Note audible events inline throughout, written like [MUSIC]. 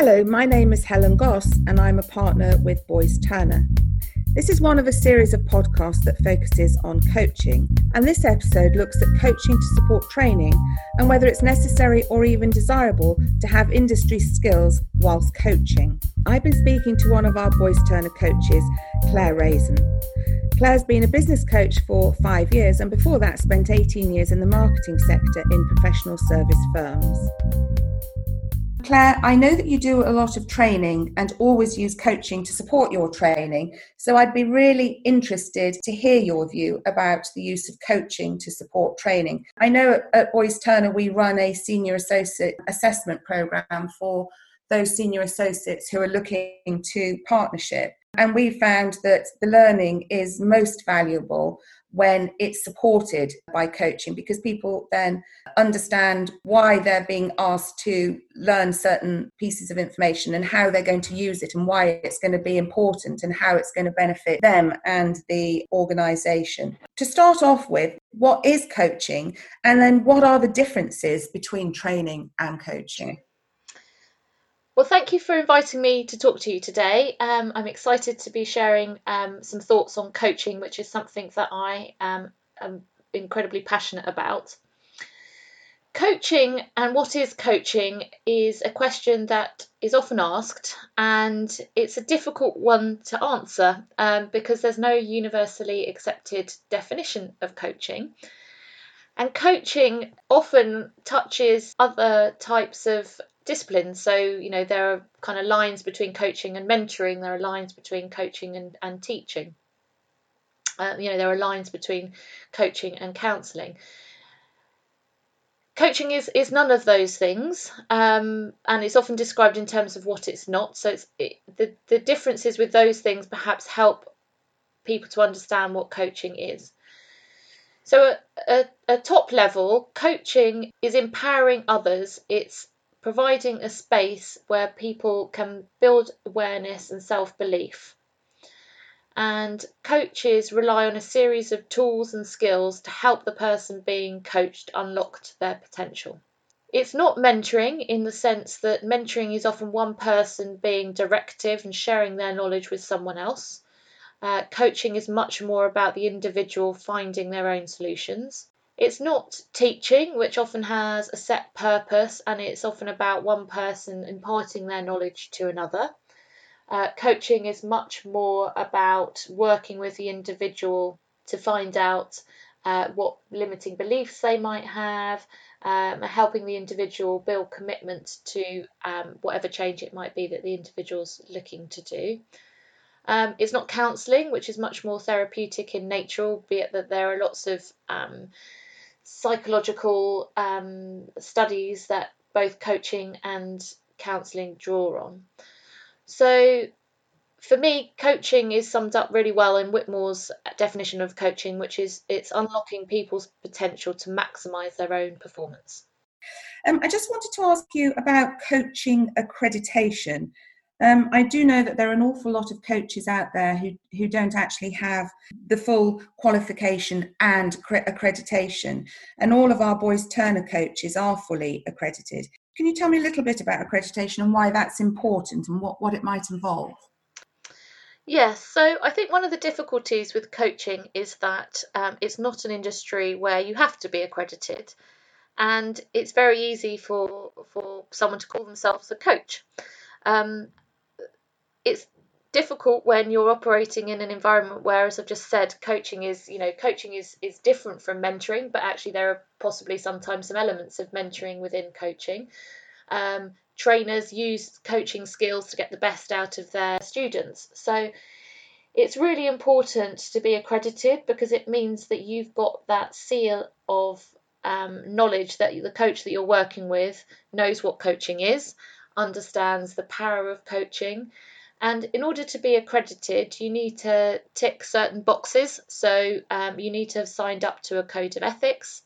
Hello, my name is Helen Goss, and I'm a partner with Boyes Turner. This is one of a series of podcasts that focuses on coaching, and this episode looks at coaching to support training and whether it's necessary or even desirable to have industry skills whilst coaching. I've been speaking to one of our Boyes Turner coaches, Claire Raisin. Claire's been a business coach for five years and before that spent 18 years in the marketing sector in professional service firms. Claire, I know that you do a lot of training and always use coaching to support your training. So I'd be really interested to hear your view about the use of coaching to support training. I know at, Boyes Turner we run a senior associate assessment program for those senior associates who are looking to partnership. And we found that the learning is most valuable when it's supported by coaching because people then understand why they're being asked to learn certain pieces of information and how they're going to use it and why it's going to be important and how it's going to benefit them and the organization. To start off with, what is coaching and then what are the differences between training and coaching? Well, thank you for inviting me to talk to you today. Um, I'm excited to be sharing um, some thoughts on coaching, which is something that I um, am incredibly passionate about. Coaching and what is coaching is a question that is often asked, and it's a difficult one to answer um, because there's no universally accepted definition of coaching. And coaching often touches other types of disciplines. So, you know, there are kind of lines between coaching and mentoring, there are lines between coaching and, and teaching. Uh, you know, there are lines between coaching and counselling. Coaching is, is none of those things, um, and it's often described in terms of what it's not. So it's it, the the differences with those things perhaps help people to understand what coaching is. So at a top level, coaching is empowering others. It's providing a space where people can build awareness and self belief. And coaches rely on a series of tools and skills to help the person being coached unlock their potential. It's not mentoring in the sense that mentoring is often one person being directive and sharing their knowledge with someone else. Uh, coaching is much more about the individual finding their own solutions. It's not teaching, which often has a set purpose and it's often about one person imparting their knowledge to another. Uh, coaching is much more about working with the individual to find out uh, what limiting beliefs they might have, um, helping the individual build commitment to um, whatever change it might be that the individual's looking to do. Um, it's not counselling, which is much more therapeutic in nature, albeit that there are lots of um, psychological um, studies that both coaching and counselling draw on. So, for me, coaching is summed up really well in Whitmore's definition of coaching, which is it's unlocking people's potential to maximise their own performance. Um, I just wanted to ask you about coaching accreditation. Um, I do know that there are an awful lot of coaches out there who, who don't actually have the full qualification and accreditation, and all of our Boyes Turner coaches are fully accredited. Can you tell me a little bit about accreditation and why that's important and what, what it might involve? Yes, so I think one of the difficulties with coaching is that um, it's not an industry where you have to be accredited, and it's very easy for for someone to call themselves a coach. Um, it's difficult when you're operating in an environment where as i've just said coaching is you know coaching is is different from mentoring but actually there are possibly sometimes some elements of mentoring within coaching. Um, trainers use coaching skills to get the best out of their students. So it's really important to be accredited because it means that you've got that seal of um, knowledge that the coach that you're working with knows what coaching is understands the power of coaching and in order to be accredited, you need to tick certain boxes. So um, you need to have signed up to a code of ethics.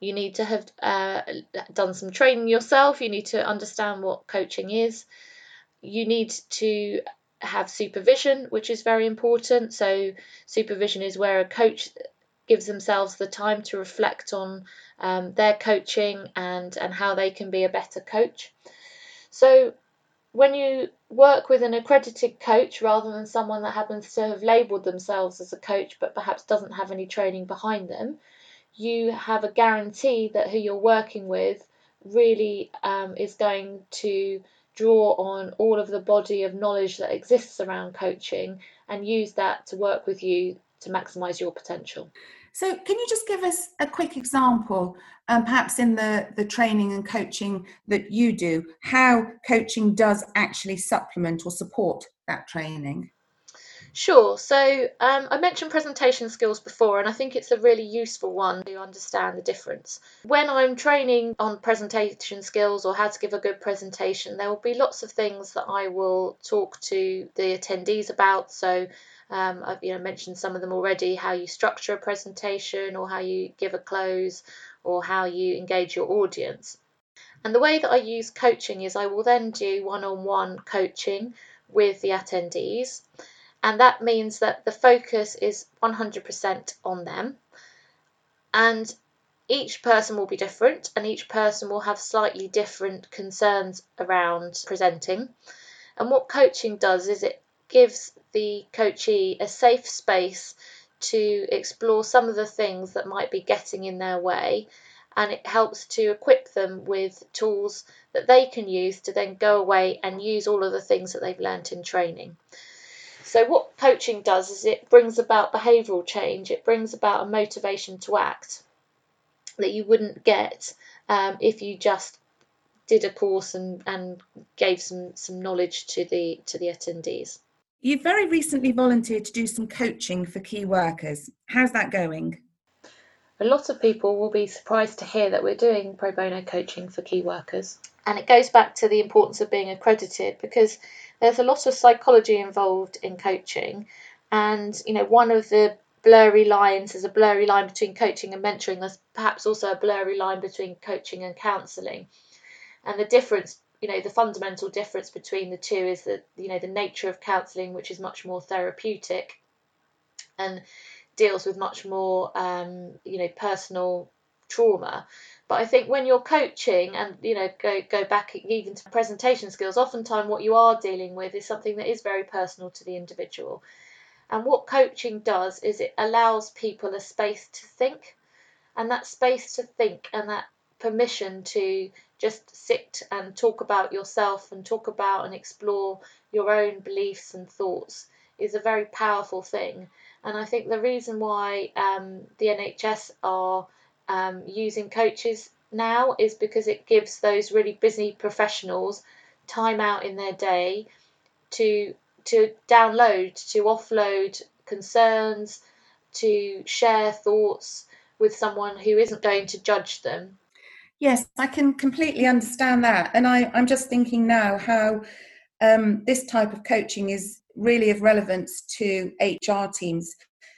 You need to have uh, done some training yourself. You need to understand what coaching is. You need to have supervision, which is very important. So, supervision is where a coach gives themselves the time to reflect on um, their coaching and, and how they can be a better coach. So when you work with an accredited coach rather than someone that happens to have labelled themselves as a coach but perhaps doesn't have any training behind them, you have a guarantee that who you're working with really um, is going to draw on all of the body of knowledge that exists around coaching and use that to work with you to maximize your potential. So, can you just give us a quick example, um, perhaps in the, the training and coaching that you do, how coaching does actually supplement or support that training? Sure. So um, I mentioned presentation skills before, and I think it's a really useful one to understand the difference. When I'm training on presentation skills or how to give a good presentation, there will be lots of things that I will talk to the attendees about. So um, I've you know mentioned some of them already: how you structure a presentation, or how you give a close, or how you engage your audience. And the way that I use coaching is I will then do one-on-one coaching with the attendees. And that means that the focus is 100% on them. And each person will be different and each person will have slightly different concerns around presenting. And what coaching does is it gives the coachee a safe space to explore some of the things that might be getting in their way and it helps to equip them with tools that they can use to then go away and use all of the things that they've learnt in training. So, what coaching does is it brings about behavioural change, it brings about a motivation to act that you wouldn't get um, if you just did a course and, and gave some, some knowledge to the to the attendees. You've very recently volunteered to do some coaching for key workers. How's that going? A lot of people will be surprised to hear that we're doing pro bono coaching for key workers. And it goes back to the importance of being accredited because there's a lot of psychology involved in coaching. And, you know, one of the blurry lines, there's a blurry line between coaching and mentoring. There's perhaps also a blurry line between coaching and counselling. And the difference, you know, the fundamental difference between the two is that, you know, the nature of counselling, which is much more therapeutic and deals with much more, um, you know, personal trauma but I think when you're coaching and you know go go back even to presentation skills, oftentimes what you are dealing with is something that is very personal to the individual. And what coaching does is it allows people a space to think, and that space to think and that permission to just sit and talk about yourself and talk about and explore your own beliefs and thoughts is a very powerful thing. And I think the reason why um, the NHS are um, using coaches now is because it gives those really busy professionals time out in their day to to download, to offload concerns, to share thoughts with someone who isn't going to judge them. Yes, I can completely understand that. And I, I'm just thinking now how um, this type of coaching is really of relevance to HR teams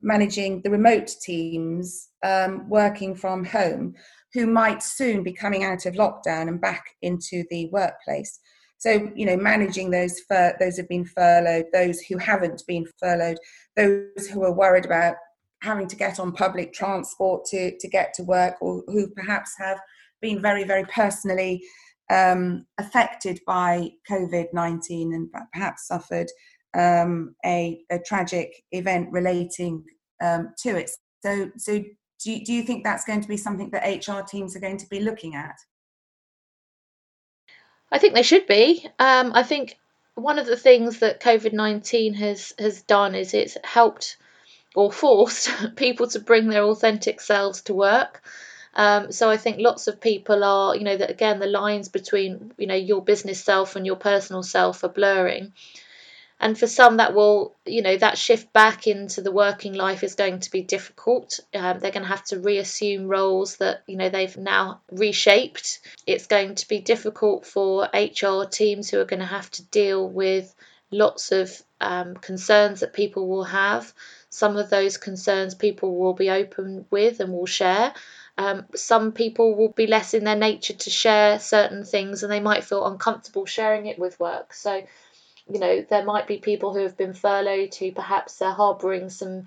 managing the remote teams um, working from home who might soon be coming out of lockdown and back into the workplace. So, you know, managing those fur- those who've been furloughed, those who haven't been furloughed, those who are worried about having to get on public transport to, to get to work, or who perhaps have been very, very personally um, affected by COVID 19 and perhaps suffered um, a, a, tragic event relating um, to it. So, so do you, do you think that's going to be something that HR teams are going to be looking at? I think they should be. Um, I think one of the things that COVID nineteen has has done is it's helped or forced [LAUGHS] people to bring their authentic selves to work. Um, so I think lots of people are, you know, that again the lines between you know your business self and your personal self are blurring. And for some that will you know that shift back into the working life is going to be difficult. Um, they're going to have to reassume roles that you know they've now reshaped. It's going to be difficult for hr teams who are going to have to deal with lots of um, concerns that people will have. Some of those concerns people will be open with and will share um, some people will be less in their nature to share certain things and they might feel uncomfortable sharing it with work so you know, there might be people who have been furloughed who perhaps are harbouring some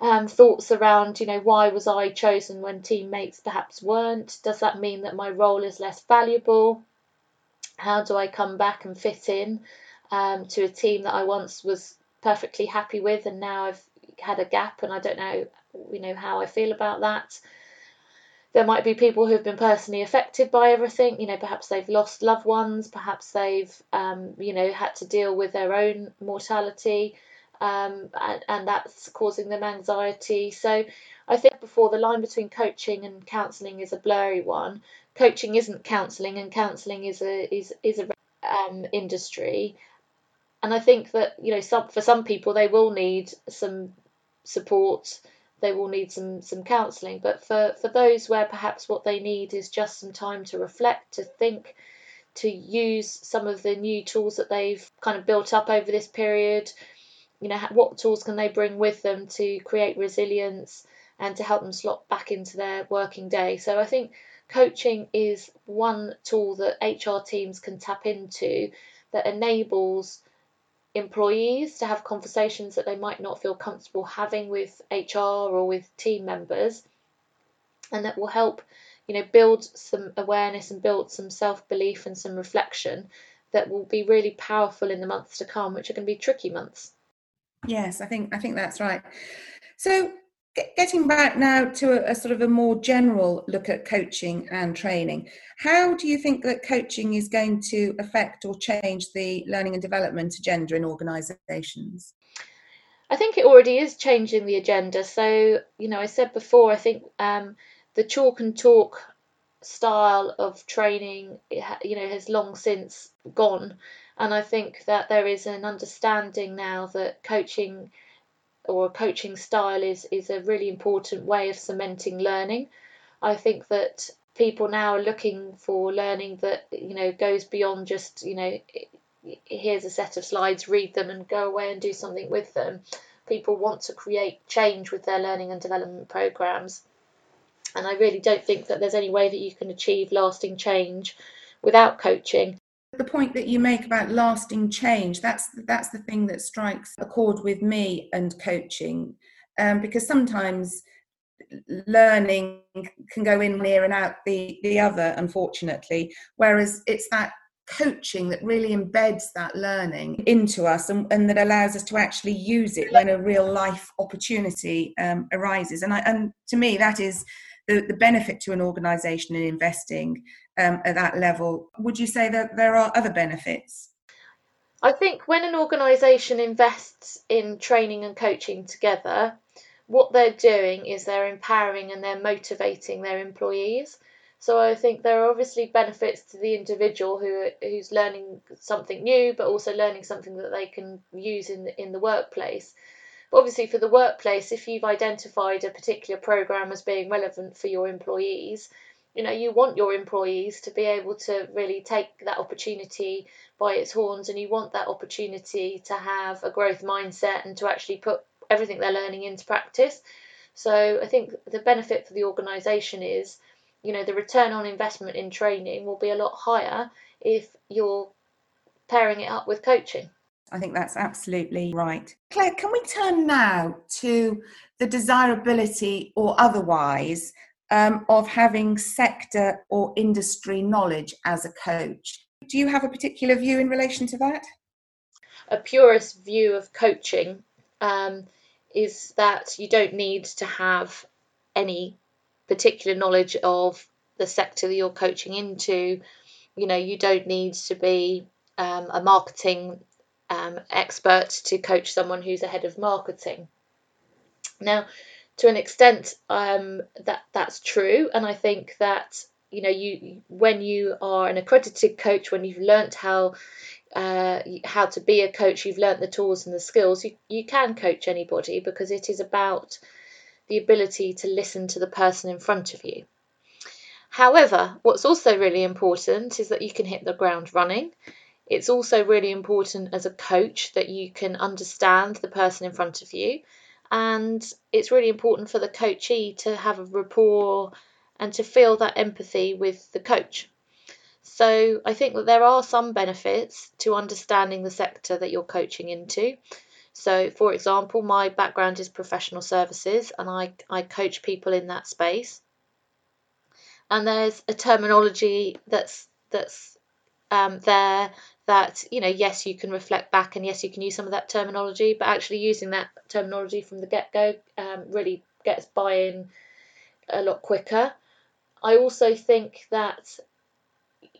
um, thoughts around, you know, why was I chosen when teammates perhaps weren't? Does that mean that my role is less valuable? How do I come back and fit in um, to a team that I once was perfectly happy with, and now I've had a gap and I don't know, you know, how I feel about that. There might be people who have been personally affected by everything. You know, perhaps they've lost loved ones, perhaps they've, um, you know, had to deal with their own mortality, um, and, and that's causing them anxiety. So, I think before the line between coaching and counselling is a blurry one. Coaching isn't counselling, and counselling is a is is a um, industry. And I think that you know, some for some people they will need some support, they will need some some counselling. But for for those where perhaps what they need is just some time to reflect, to think, to use some of the new tools that they've kind of built up over this period. You know, what tools can they bring with them to create resilience and to help them slot back into their working day? So I think coaching is one tool that HR teams can tap into that enables employees to have conversations that they might not feel comfortable having with HR or with team members, and that will help, you know, build some awareness and build some self belief and some reflection that will be really powerful in the months to come, which are going to be tricky months. Yes, I think I think that's right. So getting back now to a, a, sort of a more general look at coaching and training, how do you think that coaching is going to affect or change the learning and development agenda in organisations? I think it already is changing the agenda. So, you know, I said before, I think um, the chalk and talk style of training, you know, has long since gone. And I think that there is an understanding now that coaching or a coaching style is is a really important way of cementing learning. I think that people now are looking for learning that you know goes beyond just you know here's a set of slides read them and go away and do something with them. People want to create change with their learning and development programs. And i really don't think that there's any way that you can achieve lasting change without coaching the point that you make about lasting change that's that's the thing that strikes a chord with me and coaching. Um, because sometimes learning can go in near and out the the other unfortunately. Whereas it's that coaching that really embeds that learning into us and, and that allows us to actually use it when a real life opportunity um, arises. And I, and to me that is the, the benefit to an organization in investing um, at that level. Would you say that there are other benefits? I think when an organisation invests in training and coaching together, what they're doing is they're empowering and they're motivating their employees. So I think there are obviously benefits to the individual who who's learning something new, but also learning something that they can use in the, in the workplace. But obviously, for the workplace, if you've identified a particular program as being relevant for your employees, you know you want your employees to be able to really take that opportunity by its horns and you want that opportunity to have a growth mindset and to actually put everything they're learning into practice so i think the benefit for the organization is you know the return on investment in training will be a lot higher if you're pairing it up with coaching I think that's absolutely right. Claire, can we turn now to the desirability or otherwise um, of having sector or industry knowledge as a coach. Do you have a particular view in relation to that? A purist view of coaching um, is that you don't need to have any particular knowledge of the sector that you're coaching into. You know, you don't need to be um, a marketing um, expert to coach someone who's a head of marketing. Now, to an extent um, that that's true. And i think that you know you when you are an accredited coach when you've learnt how uh, how to be a coach you've learnt the tools and the skills you, you can coach anybody because it is about the ability to listen to the person in front of you. However what's also really important is that you can hit the ground running. It's also really important as a coach that you can understand the person in front of you and it's really important for the coachee to have a rapport and to feel that empathy with the coach. So I think that there are some benefits to understanding the sector that you're coaching into. So, for example, my background is professional services and I, I coach people in that space. And there's a terminology that's that's um, there that you know yes you can reflect back and yes you can use some of that terminology but actually using that terminology from the get-go um, really gets buy-in a lot quicker. I also think that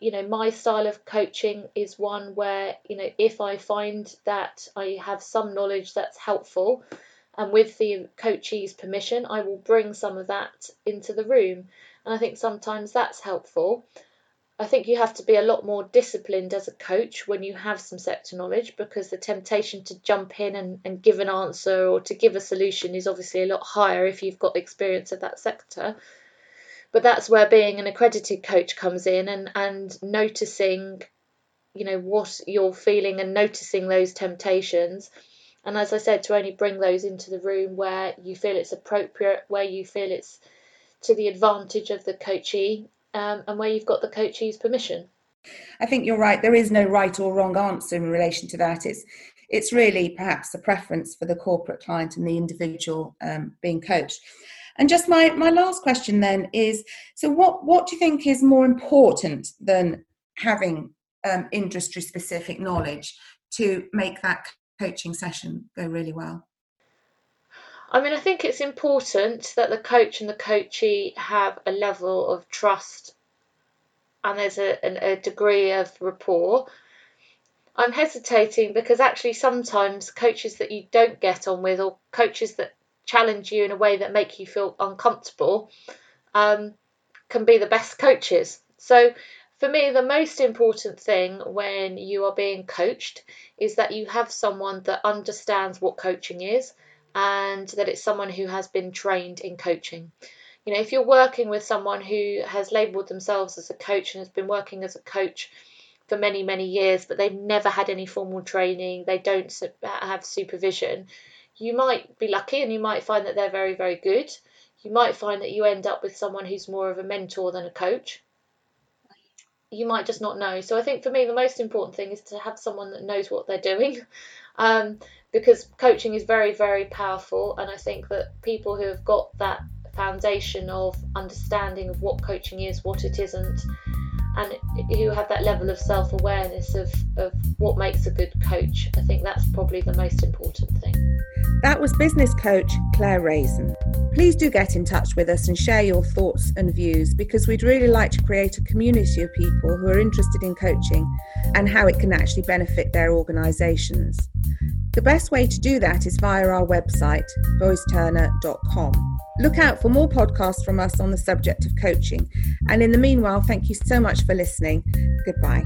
you know my style of coaching is one where you know if i find that i have some knowledge that's helpful and with the coachee's permission i will bring some of that into the room. And i think sometimes that's helpful I think you have to be a lot more disciplined as a coach when you have some sector knowledge because the temptation to jump in and, and give an answer or to give a solution is obviously a lot higher if you've got experience of that sector. But that's where being an accredited coach comes in and, and noticing, you know, what you're feeling and noticing those temptations. And as I said, to only bring those into the room where you feel it's appropriate, where you feel it's to the advantage of the coachee um, and where you've got the coachee's permission. I think you're right. There is no right or wrong answer in relation to that. It's it's really perhaps a preference for the corporate client and the individual um, being coached. And just my my last question then is: so what what do you think is more important than having um, industry specific knowledge to make that coaching session go really well? I mean, I think it's important that the coach and the coachee have a level of trust and there's a, a degree of rapport. I'm hesitating because actually sometimes coaches that you don't get on with or coaches that challenge you in a way that make you feel uncomfortable um, can be the best coaches. So for me, the most important thing when you are being coached is that you have someone that understands what coaching is and that it's someone who has been trained in coaching. You know, if you're working with someone who has labelled themselves as a coach and has been working as a coach for many, many years, but they've never had any formal training, they don't have supervision, you might be lucky and you might find that they're very, very good. You might find that you end up with someone who's more of a mentor than a coach. You might just not know. So I think for me, the most important thing is to have someone that knows what they're doing. [LAUGHS] Um, because coaching is very, very powerful. And I think that people who have got that foundation of understanding of what coaching is, what it isn't, and who have that level of self awareness of, of what makes a good coach, I think that's probably the most important thing. That was business coach Claire Raisin. Please do get in touch with us and share your thoughts and views because we'd really like to create a community of people who are interested in coaching and how it can actually benefit their organisations. The best way to do that is via our website, boyesturner.com. Look out for more podcasts from us on the subject of coaching. And in the meanwhile, thank you so much for listening. Goodbye.